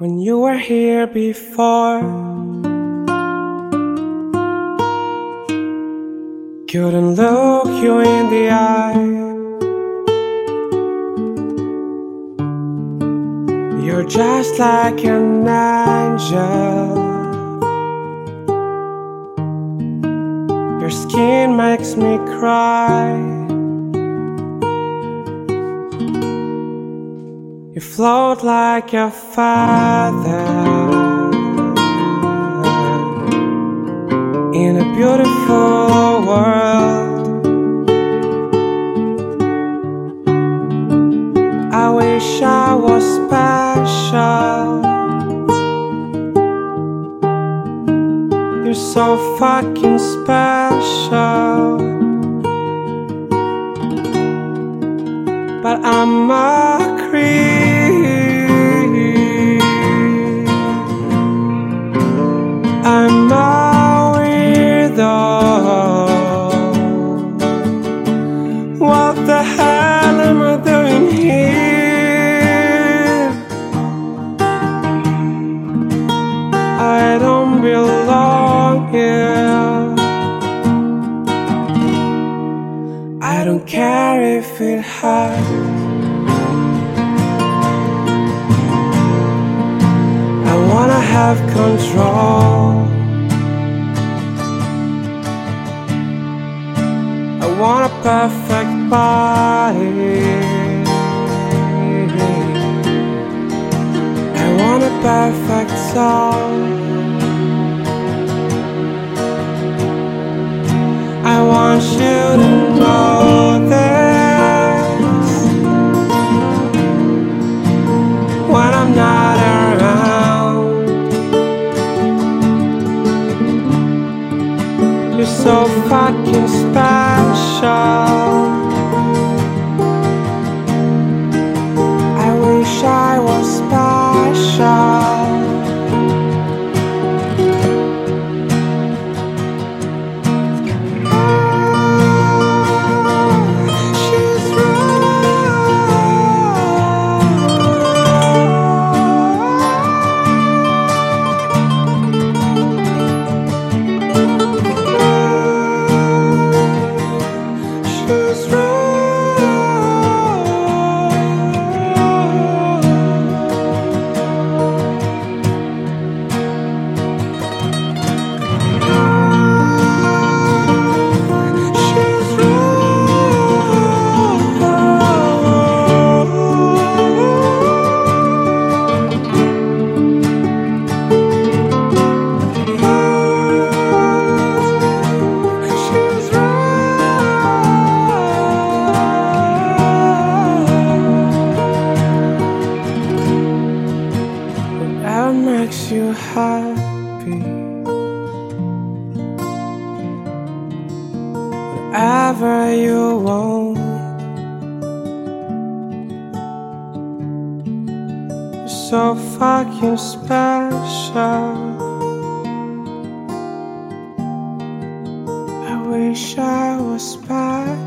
when you were here before. Couldn't look you in the eye. You're just like an angel. Your skin makes me cry. You float like a feather in a beautiful world. I wish I was special. You're so fucking special. But I'm a it hurts. I wanna have control. I want a perfect body. I want a perfect soul. I want you to know so fucking special. Whatever you want. You're so fucking special. I wish I was special.